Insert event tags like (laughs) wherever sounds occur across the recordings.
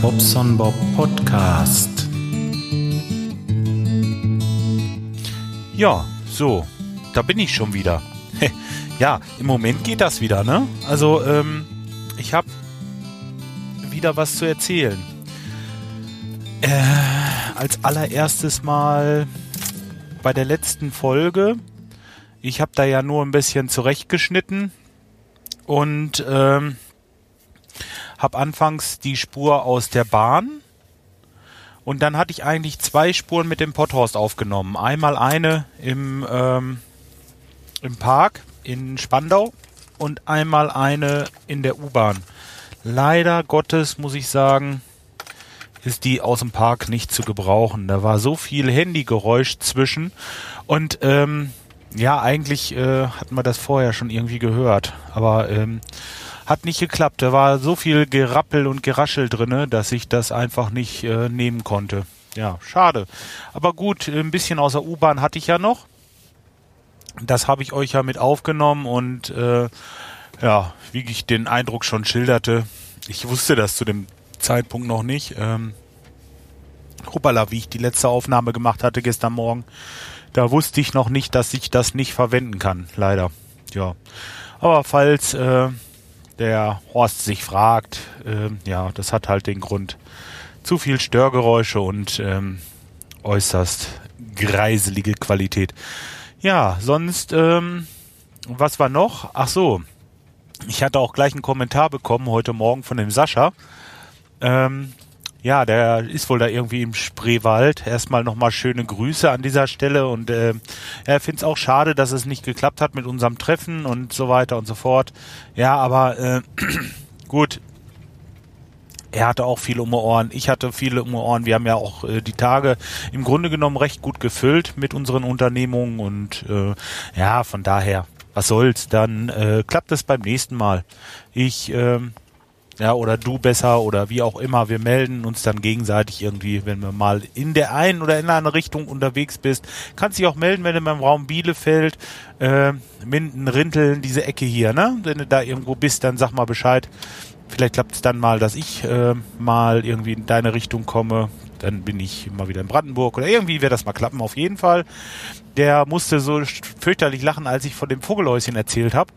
Bobson Bob Podcast. Ja, so, da bin ich schon wieder. (laughs) ja, im Moment geht das wieder, ne? Also, ähm, ich habe wieder was zu erzählen. Äh, als allererstes mal bei der letzten Folge. Ich habe da ja nur ein bisschen zurechtgeschnitten und ähm, habe anfangs die Spur aus der Bahn und dann hatte ich eigentlich zwei Spuren mit dem Potthorst aufgenommen. Einmal eine im, ähm, im Park in Spandau und einmal eine in der U-Bahn. Leider Gottes muss ich sagen, ist die aus dem Park nicht zu gebrauchen. Da war so viel Handygeräusch zwischen und ähm, ja, eigentlich äh, hatten wir das vorher schon irgendwie gehört, aber ähm, hat nicht geklappt. Da war so viel Gerappel und Geraschel drinne, dass ich das einfach nicht äh, nehmen konnte. Ja, schade. Aber gut, ein bisschen aus der U-Bahn hatte ich ja noch. Das habe ich euch ja mit aufgenommen und äh, ja, wie ich den Eindruck schon schilderte, ich wusste das zu dem Zeitpunkt noch nicht. Ähm, hoppala, wie ich die letzte Aufnahme gemacht hatte gestern Morgen, da wusste ich noch nicht, dass ich das nicht verwenden kann, leider. Ja, aber falls äh, der Horst sich fragt, äh, ja, das hat halt den Grund. Zu viel Störgeräusche und ähm, äußerst greiselige Qualität. Ja, sonst, ähm, was war noch? Ach so, ich hatte auch gleich einen Kommentar bekommen heute Morgen von dem Sascha. Ähm, ja, der ist wohl da irgendwie im Spreewald. Erstmal nochmal schöne Grüße an dieser Stelle und äh, er findet es auch schade, dass es nicht geklappt hat mit unserem Treffen und so weiter und so fort. Ja, aber äh, (clears throat) gut. Er hatte auch viele um Ohren, ich hatte viele um Ohren. Wir haben ja auch äh, die Tage im Grunde genommen recht gut gefüllt mit unseren Unternehmungen und äh, ja, von daher, was soll's, dann äh, klappt es beim nächsten Mal. Ich ähm, ja, oder du besser oder wie auch immer. Wir melden uns dann gegenseitig irgendwie, wenn wir mal in der einen oder in einer Richtung unterwegs bist. Kannst dich auch melden, wenn du beim Raum Bielefeld, äh, Minden, Rinteln, diese Ecke hier, ne? Wenn du da irgendwo bist, dann sag mal Bescheid. Vielleicht klappt es dann mal, dass ich äh, mal irgendwie in deine Richtung komme. Dann bin ich mal wieder in Brandenburg oder irgendwie wird das mal klappen, auf jeden Fall. Der musste so fürchterlich lachen, als ich von dem Vogelhäuschen erzählt habe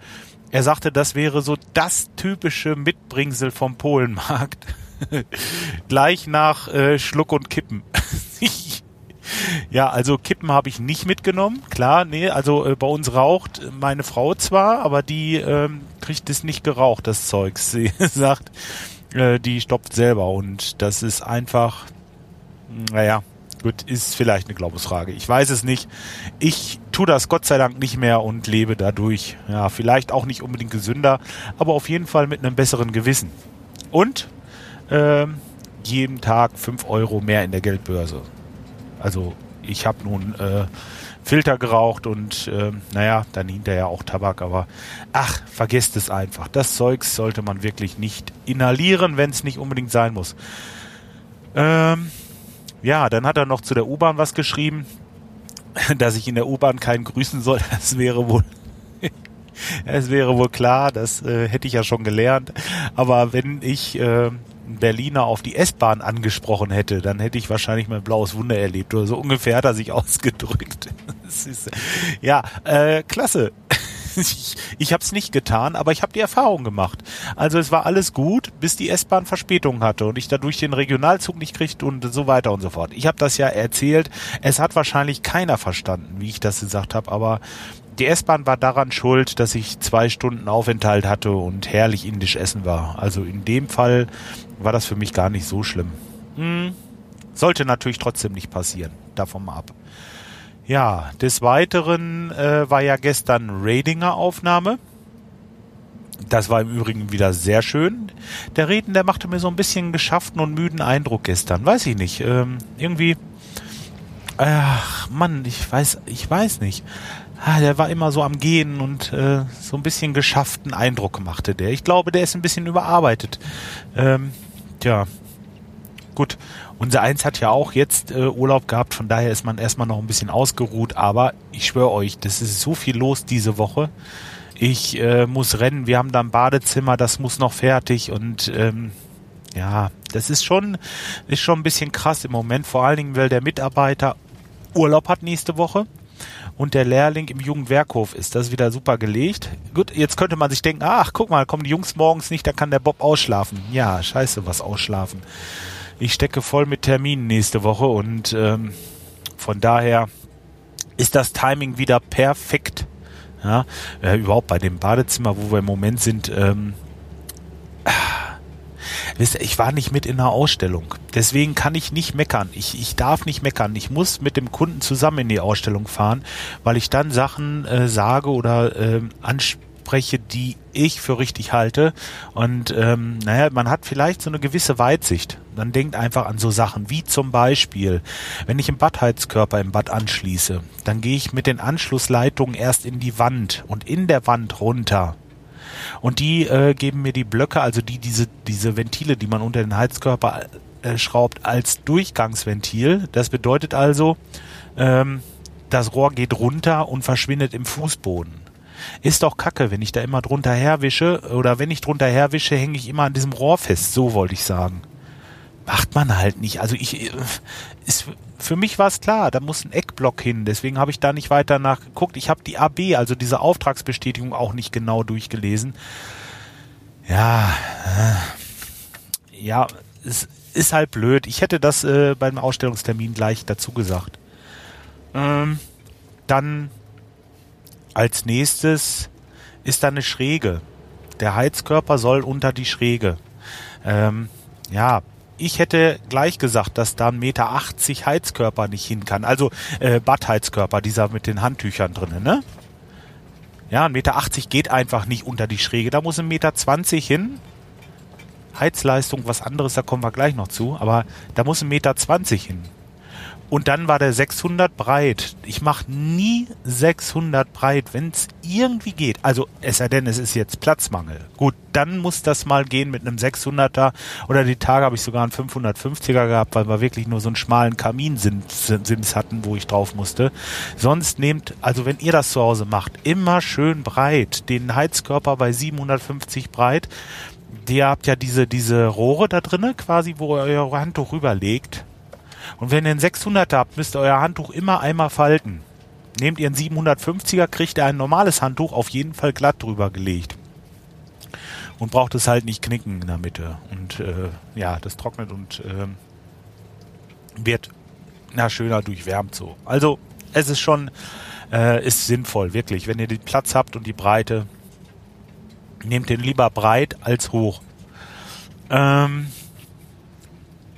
er sagte, das wäre so das typische Mitbringsel vom Polenmarkt. (laughs) Gleich nach äh, Schluck und Kippen. (laughs) ja, also Kippen habe ich nicht mitgenommen. Klar, nee, also äh, bei uns raucht meine Frau zwar, aber die ähm, kriegt es nicht geraucht, das Zeugs. (laughs) Sie sagt, äh, die stopft selber und das ist einfach, naja, Gut, ist vielleicht eine Glaubensfrage. Ich weiß es nicht. Ich tue das Gott sei Dank nicht mehr und lebe dadurch. Ja, vielleicht auch nicht unbedingt gesünder, aber auf jeden Fall mit einem besseren Gewissen. Und ähm, jeden Tag fünf Euro mehr in der Geldbörse. Also ich habe nun äh, Filter geraucht und äh, naja, dann hinterher auch Tabak, aber ach, vergesst es einfach. Das Zeugs sollte man wirklich nicht inhalieren, wenn es nicht unbedingt sein muss. Ähm, ja, dann hat er noch zu der U-Bahn was geschrieben, (laughs) dass ich in der U-Bahn keinen grüßen soll. (laughs) Das wäre wohl (laughs) es wäre wohl klar, das äh, hätte ich ja schon gelernt. Aber wenn ich äh, Berliner auf die S-Bahn angesprochen hätte, dann hätte ich wahrscheinlich mein blaues Wunder erlebt. Oder so ungefähr hat er sich ausgedrückt. Ist, ja, äh, klasse (laughs) ich, ich habe es nicht getan, aber ich habe die Erfahrung gemacht. Also es war alles gut, bis die S-Bahn Verspätung hatte und ich dadurch den Regionalzug nicht kriegte und so weiter und so fort. Ich habe das ja erzählt. Es hat wahrscheinlich keiner verstanden, wie ich das gesagt habe, aber die S-Bahn war daran schuld, dass ich zwei Stunden Aufenthalt hatte und herrlich indisch essen war. Also in dem Fall war das für mich gar nicht so schlimm. Hm. Sollte natürlich trotzdem nicht passieren. Davon mal ab. Ja, des Weiteren äh, war ja gestern Radinger Aufnahme. Das war im Übrigen wieder sehr schön. Der Reden, der machte mir so ein bisschen geschafften und müden Eindruck gestern. Weiß ich nicht. Ähm, irgendwie. Ach, Mann, ich weiß, ich weiß nicht. Ah, der war immer so am Gehen und äh, so ein bisschen geschafften Eindruck machte der. Ich glaube, der ist ein bisschen überarbeitet. Ähm, tja, gut. Unser Eins hat ja auch jetzt äh, Urlaub gehabt, von daher ist man erstmal noch ein bisschen ausgeruht, aber ich schwöre euch, das ist so viel los diese Woche. Ich äh, muss rennen, wir haben da ein Badezimmer, das muss noch fertig und ähm, ja, das ist schon, ist schon ein bisschen krass im Moment, vor allen Dingen, weil der Mitarbeiter Urlaub hat nächste Woche und der Lehrling im Jugendwerkhof ist. Das ist wieder super gelegt. Gut, jetzt könnte man sich denken, ach, guck mal, kommen die Jungs morgens nicht, da kann der Bob ausschlafen. Ja, scheiße, was ausschlafen. Ich stecke voll mit Terminen nächste Woche und ähm, von daher ist das Timing wieder perfekt. Ja, äh, überhaupt bei dem Badezimmer, wo wir im Moment sind, ähm, Wisst ihr, ich war nicht mit in der Ausstellung. Deswegen kann ich nicht meckern. Ich, ich darf nicht meckern. Ich muss mit dem Kunden zusammen in die Ausstellung fahren, weil ich dann Sachen äh, sage oder äh, anspreche, die ich für richtig halte. Und ähm, naja, man hat vielleicht so eine gewisse Weitsicht. Man denkt einfach an so Sachen wie zum Beispiel, wenn ich einen Badheizkörper im Bad anschließe, dann gehe ich mit den Anschlussleitungen erst in die Wand und in der Wand runter. Und die äh, geben mir die Blöcke, also die diese diese Ventile, die man unter den Heizkörper äh, schraubt, als Durchgangsventil. Das bedeutet also, ähm, das Rohr geht runter und verschwindet im Fußboden. Ist doch kacke, wenn ich da immer drunter herwische oder wenn ich drunter herwische, hänge ich immer an diesem Rohr fest. So wollte ich sagen. Macht man halt nicht. Also ich, äh, ist, für mich war es klar, da muss ein Eckblock hin. Deswegen habe ich da nicht weiter nachgeguckt. Ich habe die AB, also diese Auftragsbestätigung, auch nicht genau durchgelesen. Ja, äh, ja, es ist halt blöd. Ich hätte das äh, beim Ausstellungstermin gleich dazu gesagt. Ähm, dann als nächstes ist da eine Schräge. Der Heizkörper soll unter die Schräge. Ähm, ja, ich hätte gleich gesagt, dass da ein Meter 80 Heizkörper nicht hin kann. Also äh, Badheizkörper, dieser mit den Handtüchern drinnen, ne? Ja, ein Meter 80 geht einfach nicht unter die Schräge. Da muss ein Meter 20 hin. Heizleistung, was anderes, da kommen wir gleich noch zu. Aber da muss ein Meter 20 hin. Und dann war der 600 breit. Ich mache nie 600 breit, wenn es irgendwie geht. Also es sei denn, es ist jetzt Platzmangel. Gut, dann muss das mal gehen mit einem 600er. Oder die Tage habe ich sogar einen 550er gehabt, weil wir wirklich nur so einen schmalen Kaminsims hatten, wo ich drauf musste. Sonst nehmt, also wenn ihr das zu Hause macht, immer schön breit. Den Heizkörper bei 750 breit. Ihr habt ja diese, diese Rohre da drinnen quasi, wo ihr euer Handtuch rüberlegt und wenn ihr einen 600er habt, müsst ihr euer Handtuch immer einmal falten. Nehmt ihr einen 750er, kriegt ihr ein normales Handtuch auf jeden Fall glatt drüber gelegt. Und braucht es halt nicht knicken in der Mitte. Und äh, ja, das trocknet und äh, wird na schöner durchwärmt so. Also es ist schon äh, ist sinnvoll, wirklich. Wenn ihr den Platz habt und die Breite, nehmt den lieber breit als hoch. Ähm,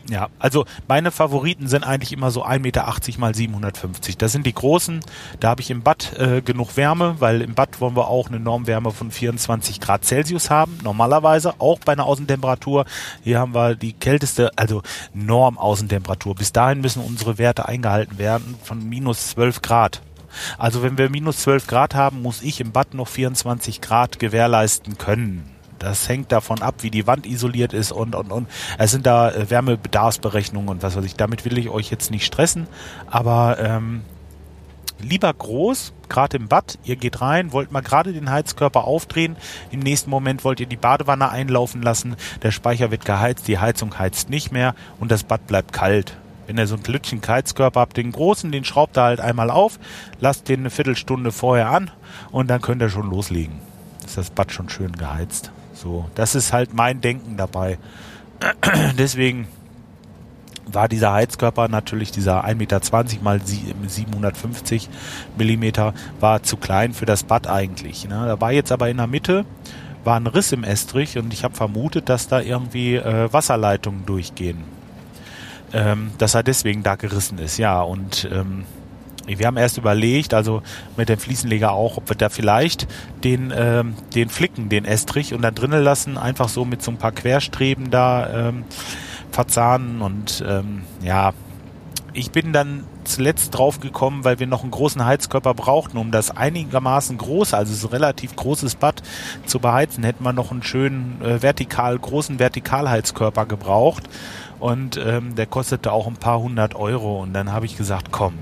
ja, also meine Favoriten sind eigentlich immer so 1,80 Meter mal 750. Das sind die großen. Da habe ich im Bad äh, genug Wärme, weil im Bad wollen wir auch eine Normwärme von 24 Grad Celsius haben. Normalerweise auch bei einer Außentemperatur. Hier haben wir die kälteste, also Norm-Außentemperatur. Bis dahin müssen unsere Werte eingehalten werden von minus 12 Grad. Also wenn wir minus 12 Grad haben, muss ich im Bad noch 24 Grad gewährleisten können. Das hängt davon ab, wie die Wand isoliert ist und, und, und. Es sind da äh, Wärmebedarfsberechnungen und was weiß ich. Damit will ich euch jetzt nicht stressen, aber ähm, lieber groß, gerade im Bad. Ihr geht rein, wollt mal gerade den Heizkörper aufdrehen. Im nächsten Moment wollt ihr die Badewanne einlaufen lassen. Der Speicher wird geheizt, die Heizung heizt nicht mehr und das Bad bleibt kalt. Wenn ihr so einen Klütchen Heizkörper habt, den großen, den schraubt ihr halt einmal auf, lasst den eine Viertelstunde vorher an und dann könnt ihr schon loslegen. Ist das Bad schon schön geheizt. So, das ist halt mein Denken dabei. (clears throat) Deswegen war dieser Heizkörper natürlich dieser 1,20 Meter mal 750 Millimeter war zu klein für das Bad eigentlich. Ne? Da war jetzt aber in der Mitte war ein Riss im Estrich und ich habe vermutet, dass da irgendwie äh, Wasserleitungen durchgehen. Ähm, dass er deswegen da gerissen ist, ja. Und ähm, wir haben erst überlegt, also mit dem Fliesenleger auch, ob wir da vielleicht den, ähm, den Flicken, den Estrich und dann drinnen lassen, einfach so mit so ein paar Querstreben da ähm, verzahnen und ähm, ja, ich bin dann zuletzt drauf gekommen, weil wir noch einen großen Heizkörper brauchten, um das einigermaßen groß, also so ein relativ großes Bad zu beheizen, hätten wir noch einen schönen äh, vertikal, großen Vertikalheizkörper gebraucht. Und ähm, der kostete auch ein paar hundert Euro. Und dann habe ich gesagt, komm,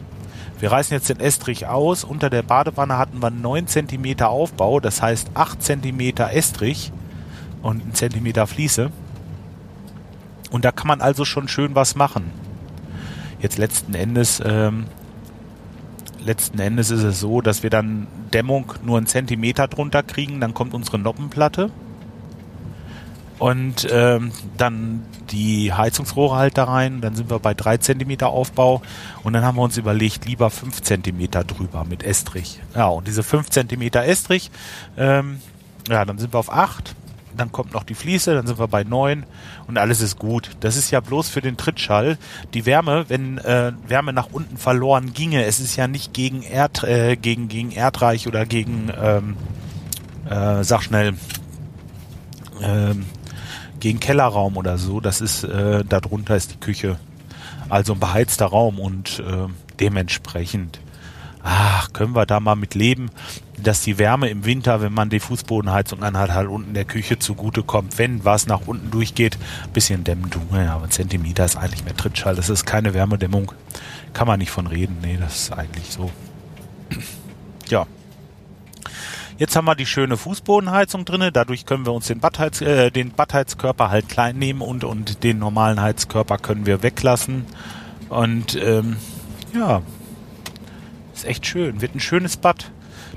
wir reißen jetzt den Estrich aus. Unter der Badewanne hatten wir 9 cm Aufbau, das heißt 8 cm Estrich und 1 cm Fliese. Und da kann man also schon schön was machen. Jetzt letzten Endes, ähm, letzten Endes ist es so, dass wir dann Dämmung nur einen Zentimeter drunter kriegen, dann kommt unsere Noppenplatte und ähm, dann die Heizungsrohre halt da rein. Dann sind wir bei drei Zentimeter Aufbau und dann haben wir uns überlegt, lieber fünf Zentimeter drüber mit Estrich. Ja, und diese fünf Zentimeter Estrich, ähm, ja, dann sind wir auf acht. Dann kommt noch die Fliese, dann sind wir bei neun und alles ist gut. Das ist ja bloß für den Trittschall. Die Wärme, wenn äh, Wärme nach unten verloren ginge, es ist ja nicht gegen Erd, äh, gegen, gegen Erdreich oder gegen, ähm, äh, sag schnell, ähm, gegen Kellerraum oder so. Das ist, äh, darunter ist die Küche. Also ein beheizter Raum und äh, dementsprechend, ach, können wir da mal mit leben, dass die Wärme im Winter, wenn man die Fußbodenheizung anhat, halt unten der Küche zugute kommt. Wenn was nach unten durchgeht, bisschen Dämmung, ja, aber ein Zentimeter ist eigentlich mehr Trittschall. Das ist keine Wärmedämmung. Kann man nicht von reden. Nee, das ist eigentlich so. (clears throat) Ja. Jetzt haben wir die schöne Fußbodenheizung drinne. Dadurch können wir uns den, Badheiz, äh, den Badheizkörper halt klein nehmen und, und den normalen Heizkörper können wir weglassen. Und ähm, ja, ist echt schön. Wird ein schönes Bad.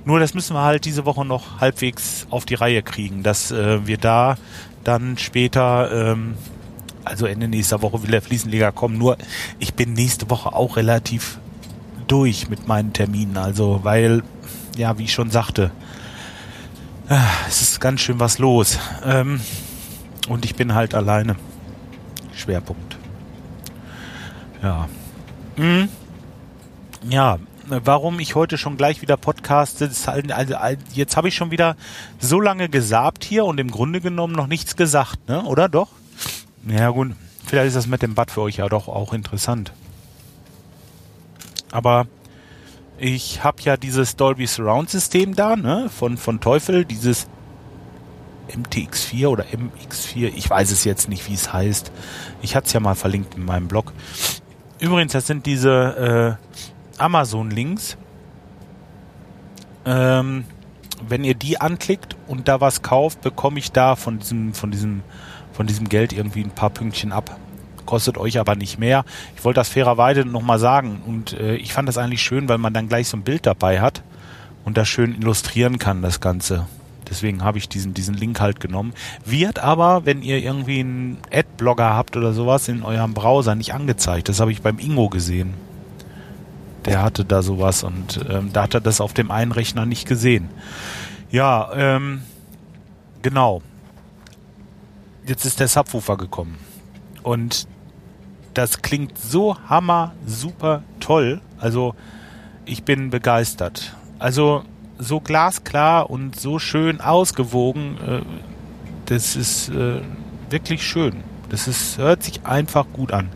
Nur das müssen wir halt diese Woche noch halbwegs auf die Reihe kriegen, dass äh, wir da dann später, ähm, also Ende nächster Woche will der Fliesenleger kommen. Nur ich bin nächste Woche auch relativ durch mit meinen Terminen. Also weil, ja, wie ich schon sagte, es ist ganz schön was los. Ähm, und ich bin halt alleine. Schwerpunkt. Ja. Hm. Ja, warum ich heute schon gleich wieder podcaste, ist halt, also, jetzt habe ich schon wieder so lange gesabt hier und im Grunde genommen noch nichts gesagt, ne? Oder doch? Ja gut, vielleicht ist das mit dem Bad für euch ja doch auch interessant. Aber ich habe ja dieses Dolby Surround System da, ne, von, von Teufel, dieses MTX4 oder MX4, ich weiß es jetzt nicht, wie es heißt. Ich hatte es ja mal verlinkt in meinem Blog. Übrigens, das sind diese äh, Amazon-Links. Ähm, wenn ihr die anklickt und da was kauft, bekomme ich da von diesem, von diesem, von diesem Geld irgendwie ein paar Pünktchen ab kostet euch aber nicht mehr. Ich wollte das fairerweise nochmal sagen und äh, ich fand das eigentlich schön, weil man dann gleich so ein Bild dabei hat und das schön illustrieren kann, das Ganze. Deswegen habe ich diesen, diesen Link halt genommen. Wird aber, wenn ihr irgendwie einen Adblogger habt oder sowas in eurem Browser nicht angezeigt. Das habe ich beim Ingo gesehen. Der hatte da sowas und ähm, da hat er das auf dem einen Rechner nicht gesehen. Ja, ähm, genau. Jetzt ist der Subwoofer gekommen. Und das klingt so hammer, super toll. Also ich bin begeistert. Also so glasklar und so schön ausgewogen. Äh, das ist äh, wirklich schön. Das ist, hört sich einfach gut an.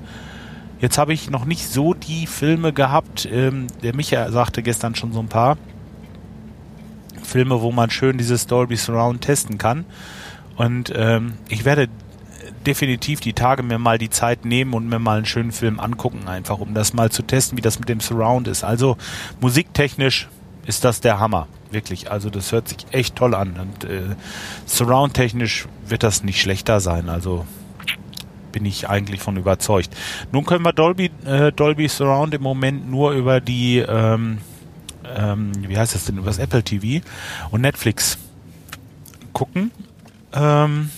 Jetzt habe ich noch nicht so die Filme gehabt. Ähm, der Micha sagte gestern schon so ein paar Filme, wo man schön dieses Dolby Surround testen kann. Und ähm, ich werde definitiv die Tage mir mal die Zeit nehmen und mir mal einen schönen Film angucken, einfach um das mal zu testen, wie das mit dem Surround ist. Also musiktechnisch ist das der Hammer, wirklich. Also das hört sich echt toll an und äh, Surround-technisch wird das nicht schlechter sein. Also bin ich eigentlich von überzeugt. Nun können wir Dolby, äh, Dolby Surround im Moment nur über die, ähm, ähm, wie heißt das denn, über das Apple TV und Netflix gucken. Ähm,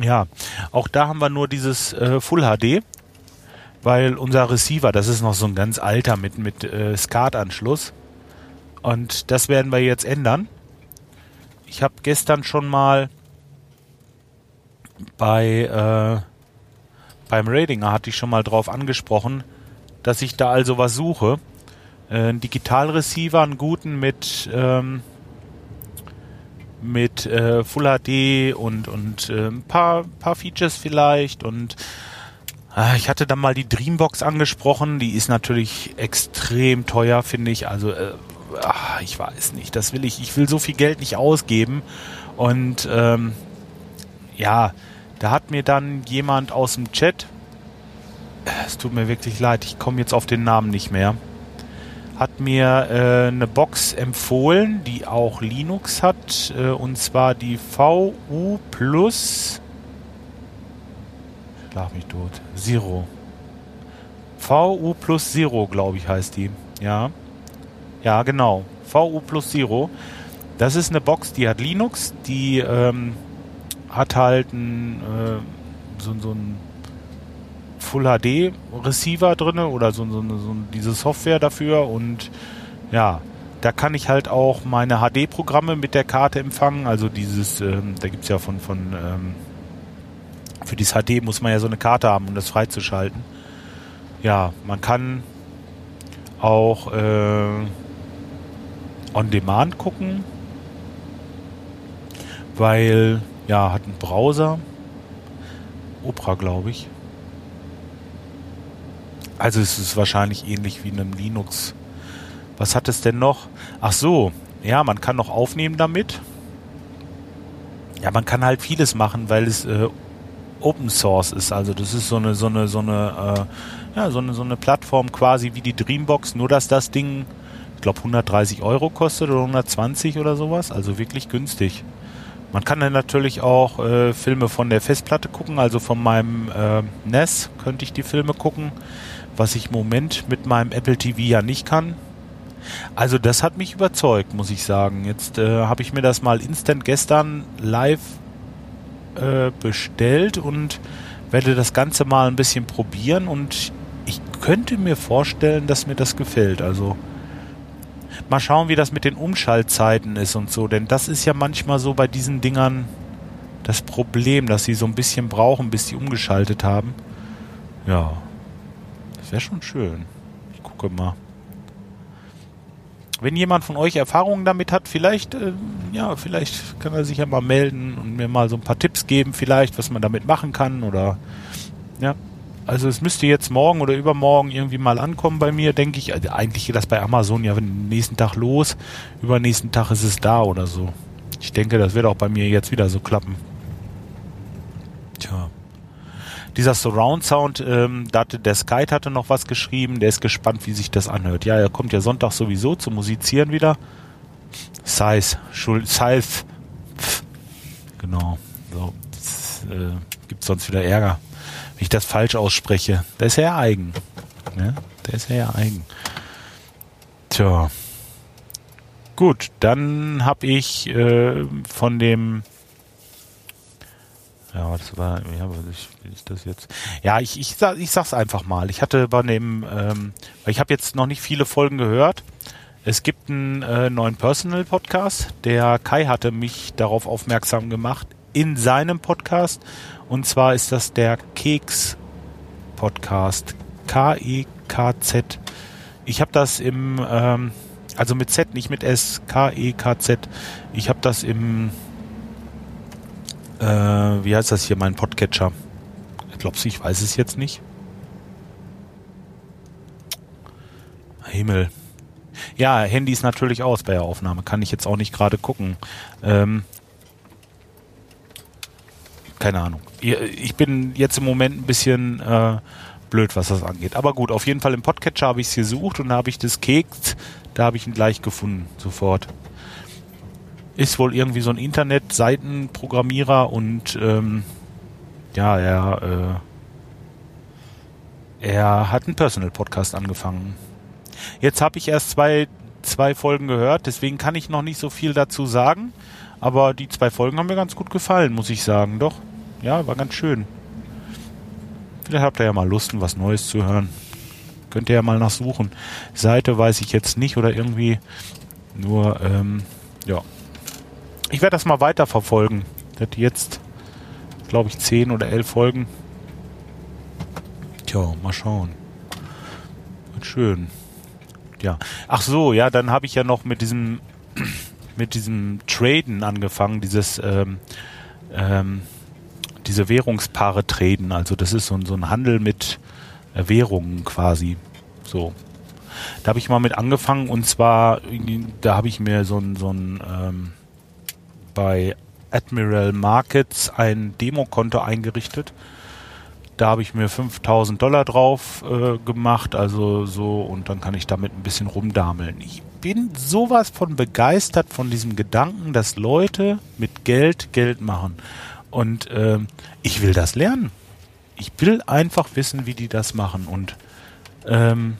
ja, auch da haben wir nur dieses äh, Full HD, weil unser Receiver, das ist noch so ein ganz alter mit, mit äh, SCART-Anschluss. Und das werden wir jetzt ändern. Ich habe gestern schon mal bei äh, beim Ratinger hatte ich schon mal drauf angesprochen, dass ich da also was suche. Äh, einen Digitalreceiver, einen guten mit ähm, mit äh, Full HD und, und äh, ein paar, paar Features vielleicht und äh, ich hatte dann mal die Dreambox angesprochen, die ist natürlich extrem teuer, finde ich, also äh, ach, ich weiß nicht, das will ich, ich will so viel Geld nicht ausgeben. Und ähm, ja, da hat mir dann jemand aus dem Chat, es tut mir wirklich leid, ich komme jetzt auf den Namen nicht mehr, hat mir äh, eine Box empfohlen, die auch Linux hat, äh, und zwar die VU Plus Schlag mich tot. Zero. VU plus Zero, glaube ich, heißt die. Ja. Ja, genau. VU plus Zero. Das ist eine Box, die hat Linux, die ähm, hat halt ein, äh, so, so ein Full HD Receiver drin oder so, so, so, diese Software dafür und ja, da kann ich halt auch meine HD-Programme mit der Karte empfangen. Also dieses, ähm, da gibt es ja von, von ähm, für dieses HD muss man ja so eine Karte haben, um das freizuschalten. Ja, man kann auch äh, on demand gucken, weil ja, hat einen Browser. Opera, glaube ich. Also es ist wahrscheinlich ähnlich wie in einem Linux. Was hat es denn noch? Ach so, ja, man kann noch aufnehmen damit. Ja, man kann halt vieles machen, weil es äh, Open Source ist. Also das ist so eine so eine so eine äh, ja so eine so eine Plattform quasi wie die Dreambox, nur dass das Ding, ich glaube 130 Euro kostet oder 120 oder sowas. Also wirklich günstig. Man kann dann natürlich auch äh, Filme von der Festplatte gucken, also von meinem äh, NES könnte ich die Filme gucken, was ich im Moment mit meinem Apple TV ja nicht kann. Also das hat mich überzeugt, muss ich sagen. Jetzt äh, habe ich mir das mal instant gestern live äh, bestellt und werde das Ganze mal ein bisschen probieren und ich könnte mir vorstellen, dass mir das gefällt. Also mal schauen, wie das mit den Umschaltzeiten ist und so, denn das ist ja manchmal so bei diesen Dingern das Problem, dass sie so ein bisschen brauchen, bis sie umgeschaltet haben. Ja, das wäre schon schön. Ich gucke mal wenn jemand von euch Erfahrungen damit hat, vielleicht, äh, ja, vielleicht kann er sich ja mal melden und mir mal so ein paar Tipps geben, vielleicht, was man damit machen kann oder, ja. Also es müsste jetzt morgen oder übermorgen irgendwie mal ankommen bei mir, denke ich. Also eigentlich geht das bei Amazon ja nächsten Tag los, übernächsten Tag ist es da oder so. Ich denke, das wird auch bei mir jetzt wieder so klappen. Tja dieser Surround Sound, ähm, da hatte, der Skype hatte noch was geschrieben, der ist gespannt, wie sich das anhört. Ja, er kommt ja Sonntag sowieso zu musizieren wieder. Size, Schuld, Size, genau. So, das, äh, gibt sonst wieder Ärger, wenn ich das falsch ausspreche. Der ist ja eigen. Ne? Der ist ja eigen. Tja. Gut, dann habe ich äh, von dem ja, das war, ja, ich, ich das jetzt? Ja, ich, ich, ich sag's einfach mal. Ich hatte bei dem, ähm, ich habe jetzt noch nicht viele Folgen gehört. Es gibt einen äh, neuen Personal-Podcast. Der Kai hatte mich darauf aufmerksam gemacht in seinem Podcast. Und zwar ist das der Keks-Podcast. K-E-K-Z. Ich habe das im, ähm, also mit Z, nicht mit S, K-E-K-Z. Ich habe das im äh, wie heißt das hier, mein Podcatcher? Glaubst du, ich weiß es jetzt nicht? Himmel. Ja, Handy ist natürlich aus bei der Aufnahme. Kann ich jetzt auch nicht gerade gucken. Ähm, keine Ahnung. Ich bin jetzt im Moment ein bisschen äh, blöd, was das angeht. Aber gut, auf jeden Fall im Podcatcher habe ich es gesucht und da habe ich das Keks, da habe ich ihn gleich gefunden, sofort ist wohl irgendwie so ein Internet-Seitenprogrammierer und ähm, ja, er, äh, er hat einen Personal-Podcast angefangen. Jetzt habe ich erst zwei, zwei Folgen gehört, deswegen kann ich noch nicht so viel dazu sagen. Aber die zwei Folgen haben mir ganz gut gefallen, muss ich sagen. Doch, ja, war ganz schön. Vielleicht habt ihr ja mal Lust, was Neues zu hören. Könnt ihr ja mal nachsuchen. Seite weiß ich jetzt nicht oder irgendwie nur, ähm, ja, ich werde das mal weiter verfolgen. Das jetzt, glaube ich, zehn oder elf Folgen. Tja, mal schauen. Wird schön. Ja. Ach so, ja, dann habe ich ja noch mit diesem (clears throat) mit diesem Traden angefangen, dieses ähm, ähm, diese Währungspaare traden. Also das ist so, so ein Handel mit äh, Währungen quasi. So. Da habe ich mal mit angefangen und zwar, da habe ich mir so ein, so ein ähm, bei Admiral Markets ein Demokonto eingerichtet. Da habe ich mir 5000 Dollar drauf äh, gemacht, also so, und dann kann ich damit ein bisschen rumdameln. Ich bin sowas von begeistert von diesem Gedanken, dass Leute mit Geld Geld machen. Und äh, ich will das lernen. ich will einfach wissen, wie die das machen. Und ähm,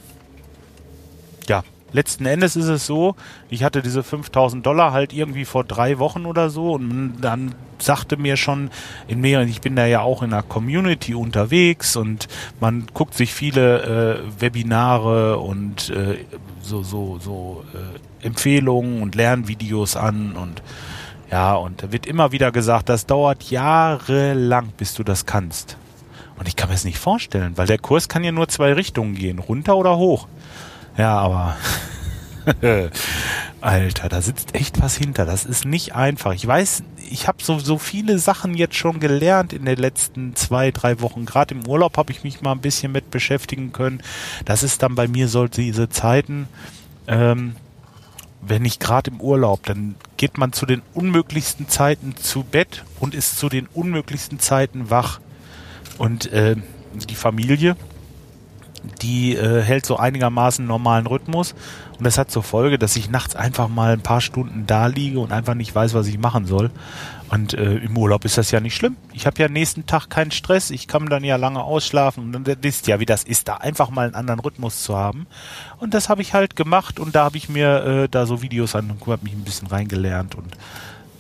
ja, letzten Endes ist es so, ich hatte diese 5000 Dollar halt irgendwie vor drei Wochen oder so und dann sagte mir schon in mehreren, ich bin da ja auch in einer Community unterwegs und man guckt sich viele äh, Webinare und äh, so, so, so äh, Empfehlungen und Lernvideos an und ja, und da wird immer wieder gesagt, das dauert jahrelang, bis du das kannst. Und ich kann mir das nicht vorstellen, weil der Kurs kann ja nur zwei Richtungen gehen, runter oder hoch. Ja, aber (laughs) Alter, da sitzt echt was hinter. Das ist nicht einfach. Ich weiß, ich habe so, so viele Sachen jetzt schon gelernt in den letzten zwei, drei Wochen. Gerade im Urlaub habe ich mich mal ein bisschen mit beschäftigen können. Das ist dann bei mir so diese Zeiten, ähm, wenn ich gerade im Urlaub, dann geht man zu den unmöglichsten Zeiten zu Bett und ist zu den unmöglichsten Zeiten wach. Und äh, die Familie, die äh, hält so einigermaßen normalen Rhythmus und das hat zur Folge, dass ich nachts einfach mal ein paar Stunden da liege und einfach nicht weiß, was ich machen soll. Und äh, im Urlaub ist das ja nicht schlimm. Ich habe ja nächsten Tag keinen Stress, ich kann dann ja lange ausschlafen und dann wisst ja, wie das ist, da einfach mal einen anderen Rhythmus zu haben. Und das habe ich halt gemacht und da habe ich mir äh, da so Videos an und habe mich ein bisschen reingelernt und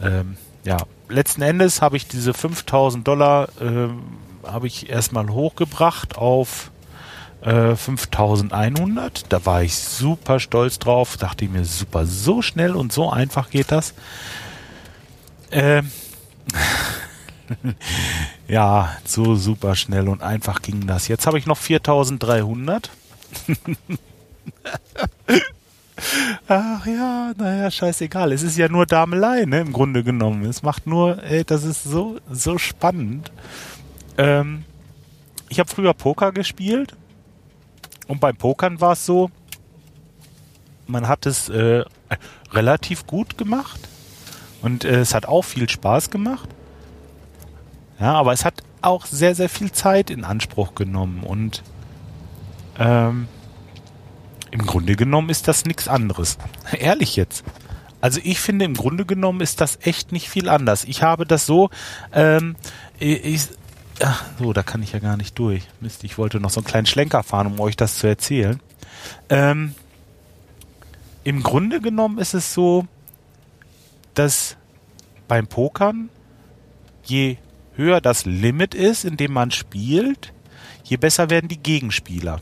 ähm, ja, letzten Endes habe ich diese 5000 Dollar äh, habe ich erstmal hochgebracht auf 5100. Äh, da war ich super stolz drauf. Dachte ich mir, super, so schnell und so einfach geht das. Ähm, (laughs) ja, so super schnell und einfach ging das. Jetzt habe ich noch 4300. (laughs) Ach ja, naja, scheißegal. Es ist ja nur Damelei, ne, im Grunde genommen. Es macht nur, ey, das ist so, so spannend. Ähm, ich habe früher Poker gespielt und beim Pokern war es so, man hat es äh, relativ gut gemacht und äh, es hat auch viel Spaß gemacht. Ja, aber es hat auch sehr, sehr viel Zeit in Anspruch genommen und ähm, im Grunde genommen ist das nichts anderes. (laughs) Ehrlich jetzt. Also ich finde, im Grunde genommen ist das echt nicht viel anders. Ich habe das so, ähm, ich, Ach, so, da kann ich ja gar nicht durch. Mist, ich wollte noch so einen kleinen Schlenker fahren, um euch das zu erzählen. Ähm, Im Grunde genommen ist es so, dass beim Pokern je höher das Limit ist, in dem man spielt, je besser werden die Gegenspieler.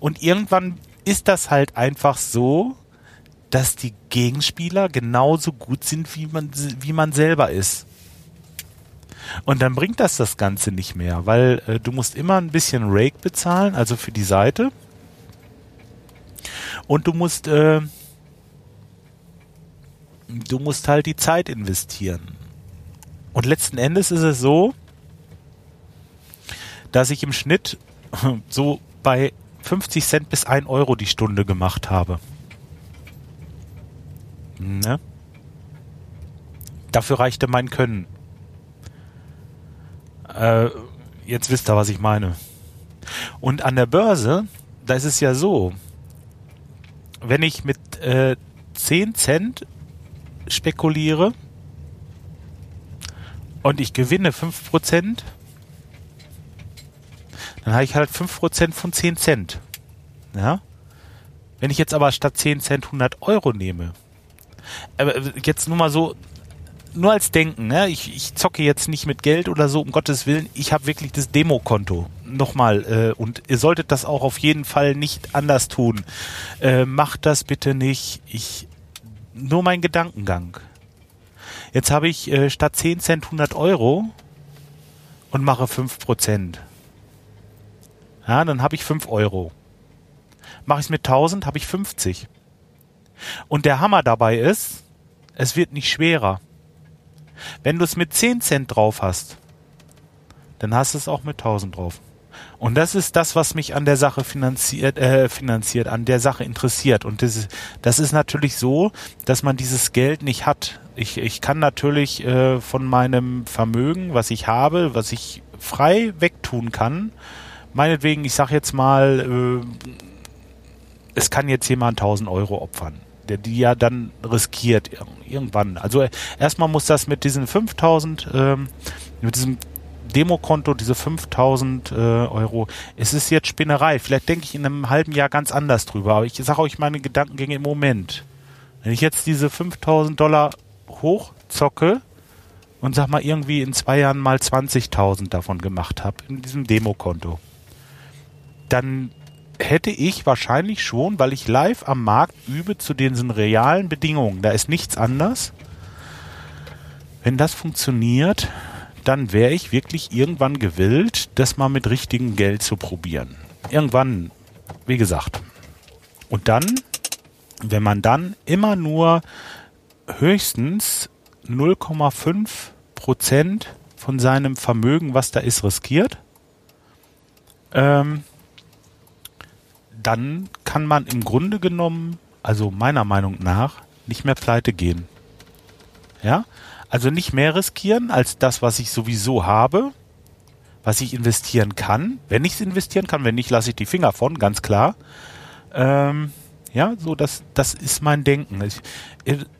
Und irgendwann ist das halt einfach so, dass die Gegenspieler genauso gut sind, wie man, wie man selber ist. Und dann bringt das das Ganze nicht mehr, weil äh, du musst immer ein bisschen Rake bezahlen, also für die Seite. Und du musst, äh, du musst halt die Zeit investieren. Und letzten Endes ist es so, dass ich im Schnitt (laughs) so bei 50 Cent bis 1 Euro die Stunde gemacht habe. Ne? Dafür reichte mein Können. Äh, jetzt wisst ihr, was ich meine. Und an der Börse, da ist es ja so, wenn ich mit äh, 10 Cent spekuliere und ich gewinne 5%, dann habe ich halt 5% von 10 Cent. Ja? Wenn ich jetzt aber statt 10 Cent 100 Euro nehme, aber jetzt nur mal so nur als Denken, ne? ich, ich zocke jetzt nicht mit Geld oder so, um Gottes Willen, ich habe wirklich das Demokonto. Nochmal, äh, und ihr solltet das auch auf jeden Fall nicht anders tun. Äh, macht das bitte nicht. Ich, nur mein Gedankengang. Jetzt habe ich äh, statt 10 Cent 100 Euro und mache 5%. Ja, dann habe ich 5 Euro. Mache ich es mit 1000, habe ich 50. Und der Hammer dabei ist, es wird nicht schwerer. Wenn du es mit 10 Cent drauf hast, dann hast du es auch mit 1000 drauf. Und das ist das, was mich an der Sache finanziert, äh, finanziert, an der Sache interessiert. Und das ist, das ist natürlich so, dass man dieses Geld nicht hat. Ich, ich kann natürlich äh, von meinem Vermögen, was ich habe, was ich frei wegtun kann, meinetwegen, ich sag jetzt mal, äh, es kann jetzt jemand 1000 Euro opfern der die ja dann riskiert irgendwann. Also erstmal muss das mit diesen 5000, ähm, mit diesem Demokonto, diese 5000 äh, Euro, es ist jetzt Spinnerei. Vielleicht denke ich in einem halben Jahr ganz anders drüber, aber ich sage euch meine Gedankengänge im Moment. Wenn ich jetzt diese 5000 Dollar hochzocke und sag mal irgendwie in zwei Jahren mal 20.000 davon gemacht habe, in diesem Demokonto, dann hätte ich wahrscheinlich schon, weil ich live am Markt übe zu diesen realen Bedingungen, da ist nichts anders. Wenn das funktioniert, dann wäre ich wirklich irgendwann gewillt, das mal mit richtigem Geld zu probieren. Irgendwann, wie gesagt. Und dann, wenn man dann immer nur höchstens 0,5 Prozent von seinem Vermögen, was da ist, riskiert, ähm, dann kann man im Grunde genommen, also meiner Meinung nach, nicht mehr pleite gehen. Ja? Also nicht mehr riskieren als das, was ich sowieso habe, was ich investieren kann. Wenn ich es investieren kann, wenn nicht, lasse ich die Finger von, ganz klar. Ähm, ja, so das, das ist mein Denken. Ich,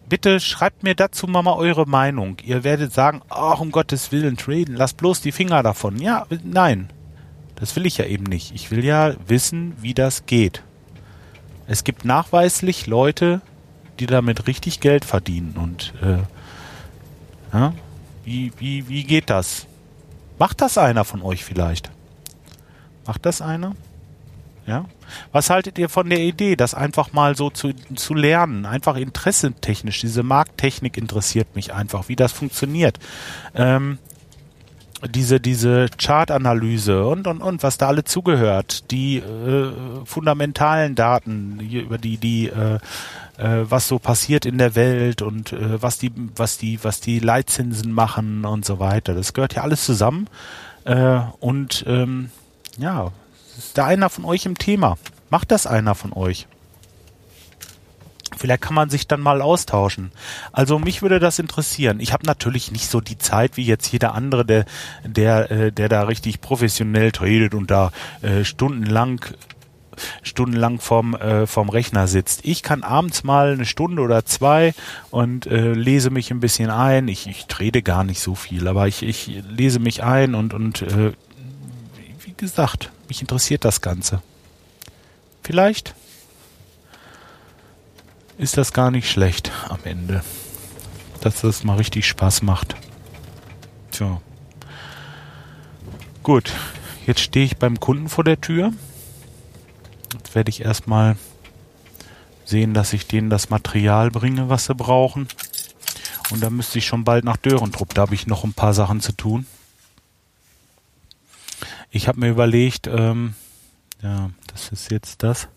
bitte schreibt mir dazu mal, eure Meinung. Ihr werdet sagen, ach um Gottes Willen, traden, lasst bloß die Finger davon. Ja, nein, das will ich ja eben nicht. Ich will ja wissen, wie das geht. Es gibt nachweislich Leute, die damit richtig Geld verdienen. Und äh, ja, wie, wie, wie geht das? Macht das einer von euch vielleicht? Macht das einer? Ja. Was haltet ihr von der Idee, das einfach mal so zu, zu lernen? Einfach interessentechnisch. Diese Markttechnik interessiert mich einfach, wie das funktioniert. Ähm, diese, diese Chartanalyse und, und, und, was da alle zugehört, die äh, fundamentalen Daten, über die, die, äh, äh, was so passiert in der Welt und äh, was die, was die, was die Leitzinsen machen und so weiter. Das gehört ja alles zusammen. Äh, und ähm, ja, ist da einer von euch im Thema? Macht das einer von euch? Vielleicht kann man sich dann mal austauschen. Also mich würde das interessieren. Ich habe natürlich nicht so die Zeit wie jetzt jeder andere, der der äh, der da richtig professionell tradet und da äh, stundenlang stundenlang vom äh, vom Rechner sitzt. Ich kann abends mal eine Stunde oder zwei und äh, lese mich ein bisschen ein. Ich ich trade gar nicht so viel, aber ich ich lese mich ein und und äh, wie gesagt, mich interessiert das Ganze. Vielleicht ist das gar nicht schlecht am Ende. Dass das mal richtig Spaß macht. Tja. Gut, jetzt stehe ich beim Kunden vor der Tür. Jetzt werde ich erstmal sehen, dass ich denen das Material bringe, was sie brauchen. Und dann müsste ich schon bald nach Dörentrupp. Da habe ich noch ein paar Sachen zu tun. Ich habe mir überlegt, ähm, ja, das ist jetzt das.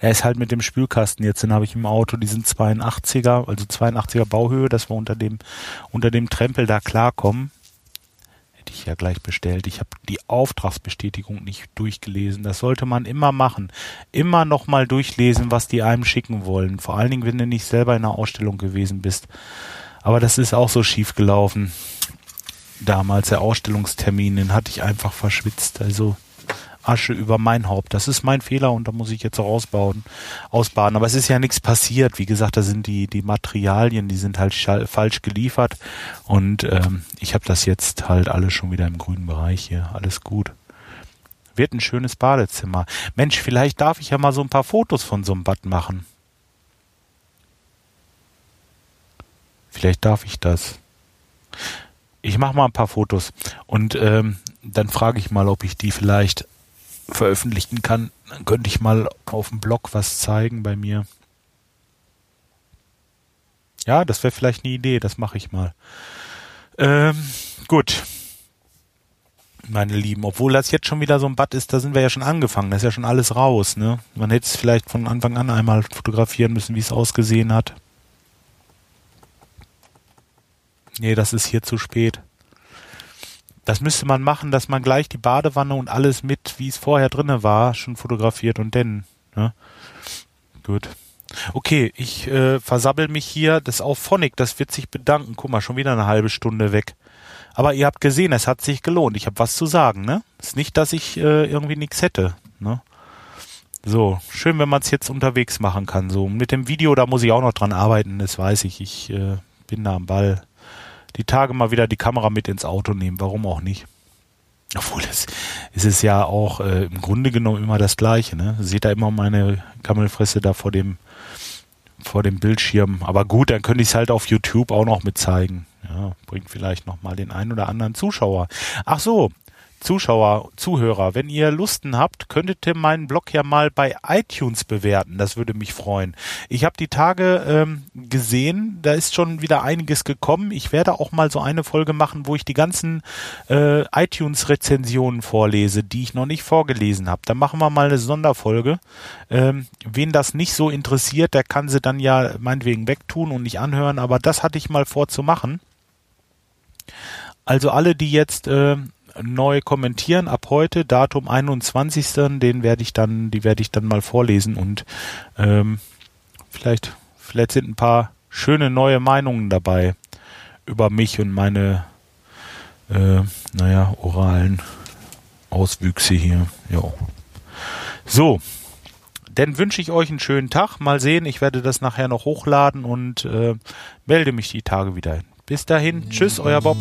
Er ist halt mit dem Spülkasten jetzt, den habe ich im Auto, diesen 82er, also 82er Bauhöhe, dass wir unter dem, unter dem Trempel da klarkommen. Hätte ich ja gleich bestellt. Ich habe die Auftragsbestätigung nicht durchgelesen. Das sollte man immer machen. Immer nochmal durchlesen, was die einem schicken wollen. Vor allen Dingen, wenn du nicht selber in einer Ausstellung gewesen bist. Aber das ist auch so schief gelaufen. Damals der Ausstellungstermin, den hatte ich einfach verschwitzt. Also Asche über mein Haupt. Das ist mein Fehler und da muss ich jetzt auch ausbaden. Aber es ist ja nichts passiert. Wie gesagt, da sind die, die Materialien, die sind halt falsch geliefert und ähm, ich habe das jetzt halt alles schon wieder im grünen Bereich hier. Alles gut. Wird ein schönes Badezimmer. Mensch, vielleicht darf ich ja mal so ein paar Fotos von so einem Bad machen. Vielleicht darf ich das. Ich mache mal ein paar Fotos und ähm, dann frage ich mal, ob ich die vielleicht veröffentlichen kann, dann könnte ich mal auf dem Blog was zeigen bei mir. Ja, das wäre vielleicht eine Idee, das mache ich mal. Ähm, gut. Meine Lieben, obwohl das jetzt schon wieder so ein Bad ist, da sind wir ja schon angefangen, da ist ja schon alles raus, ne? Man hätte es vielleicht von Anfang an einmal fotografieren müssen, wie es ausgesehen hat. Nee, das ist hier zu spät. Das müsste man machen, dass man gleich die Badewanne und alles mit, wie es vorher drinne war, schon fotografiert und dann. Ne? Gut. Okay, ich äh, versabbel mich hier. Das auf Phonic, das wird sich bedanken. Guck mal, schon wieder eine halbe Stunde weg. Aber ihr habt gesehen, es hat sich gelohnt. Ich habe was zu sagen, ne? Ist nicht, dass ich äh, irgendwie nichts hätte, ne? So, schön, wenn man es jetzt unterwegs machen kann. So, mit dem Video, da muss ich auch noch dran arbeiten, das weiß ich. Ich äh, bin da am Ball. Die Tage mal wieder die Kamera mit ins Auto nehmen. Warum auch nicht? Obwohl, es, ist ja auch äh, im Grunde genommen immer das Gleiche. Ne? Seht da immer meine Kammelfresse da vor dem, vor dem Bildschirm. Aber gut, dann könnte ich es halt auf YouTube auch noch mit zeigen. Ja, bringt vielleicht noch mal den einen oder anderen Zuschauer. Ach so, Zuschauer, Zuhörer, wenn ihr Lusten habt, könntet ihr meinen Blog ja mal bei iTunes bewerten. Das würde mich freuen. Ich habe die Tage ähm, gesehen, da ist schon wieder einiges gekommen. Ich werde auch mal so eine Folge machen, wo ich die ganzen äh, iTunes-Rezensionen vorlese, die ich noch nicht vorgelesen habe. Da machen wir mal eine Sonderfolge. Ähm, wen das nicht so interessiert, der kann sie dann ja meinetwegen wegtun und nicht anhören. Aber das hatte ich mal vor zu machen. Also alle, die jetzt äh, neu kommentieren ab heute, Datum 21. Den werde ich dann, die werde ich dann mal vorlesen und ähm, vielleicht, vielleicht sind ein paar schöne neue Meinungen dabei über mich und meine, äh, naja, oralen Auswüchse hier. Ja. So, dann wünsche ich euch einen schönen Tag. Mal sehen, ich werde das nachher noch hochladen und äh, melde mich die Tage wieder. Bis dahin, tschüss, euer Bob.